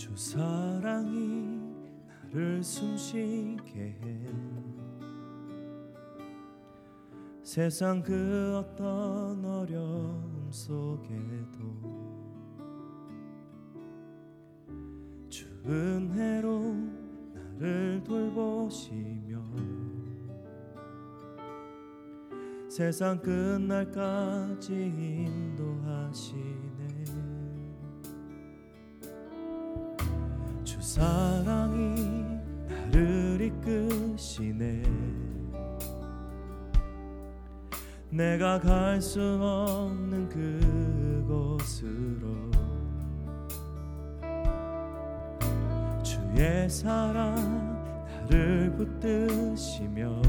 주 사랑이 나를 숨쉬게 해. 세상 그 어떤 어려움 속에도 주 은혜로 나를 돌보시며 세상 끝날까지 인도하시네 사랑이 나를 이끄시네. 내가 갈 수 없는 그곳으로 주의 사랑 나를 붙드시며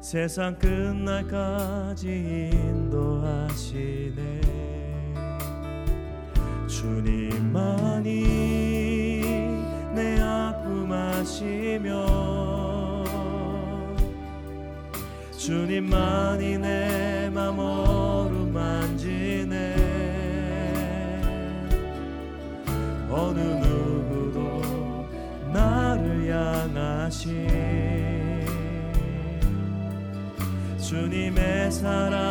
세상 끝날까지 인도하시네 주님만이 내 아픔 아시며 주님만이 내 맘 어루만지네. 어느 누구도 나를 향하신 주님의 사랑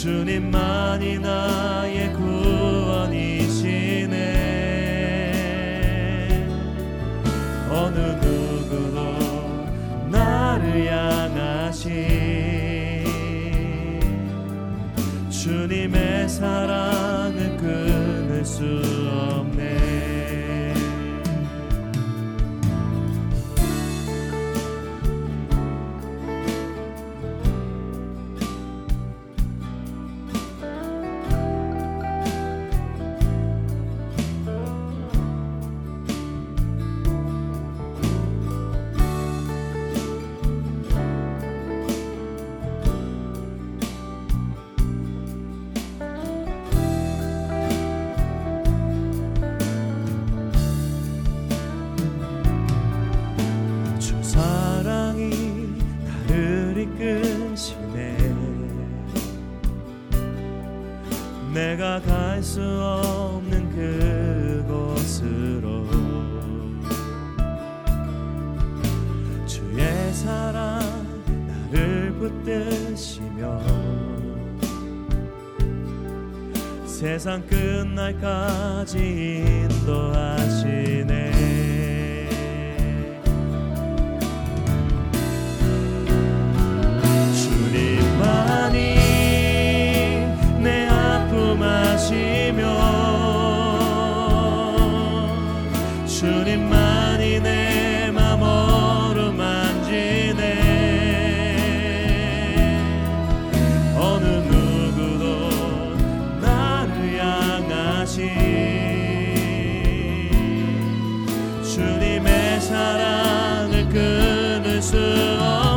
주님만이 나의 구원이시네. 어느 누구도 나를 향하신 주님의 사랑을 끊을 수 내가 갈 수 없는 그곳으로. 주의 사랑 나를 붙드시며 세상 끝날까지 아시며 주님만이 내 맘 어루만지네. 어느 누구도 나를 향하신 주님의 사랑을 끊을 수 없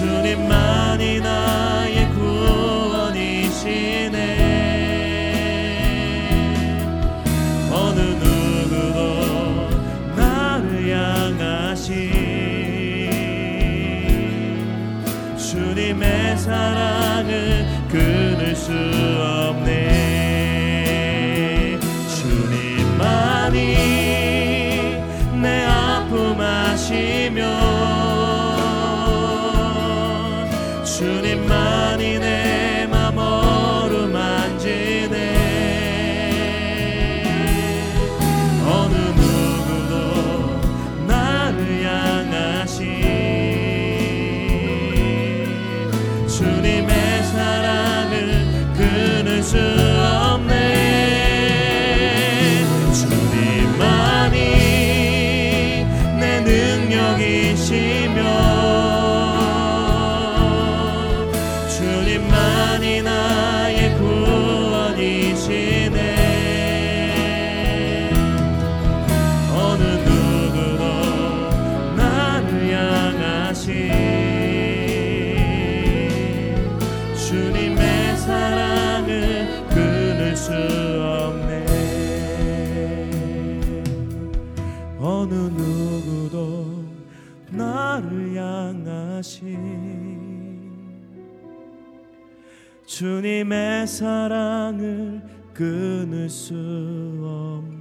주님만이 나의 구원이시네. 어느 누구도 나를 향하신 주님의 사랑을 끊을 수 없네. 주님만이 주님 주님의 사랑을 끊을 수 없는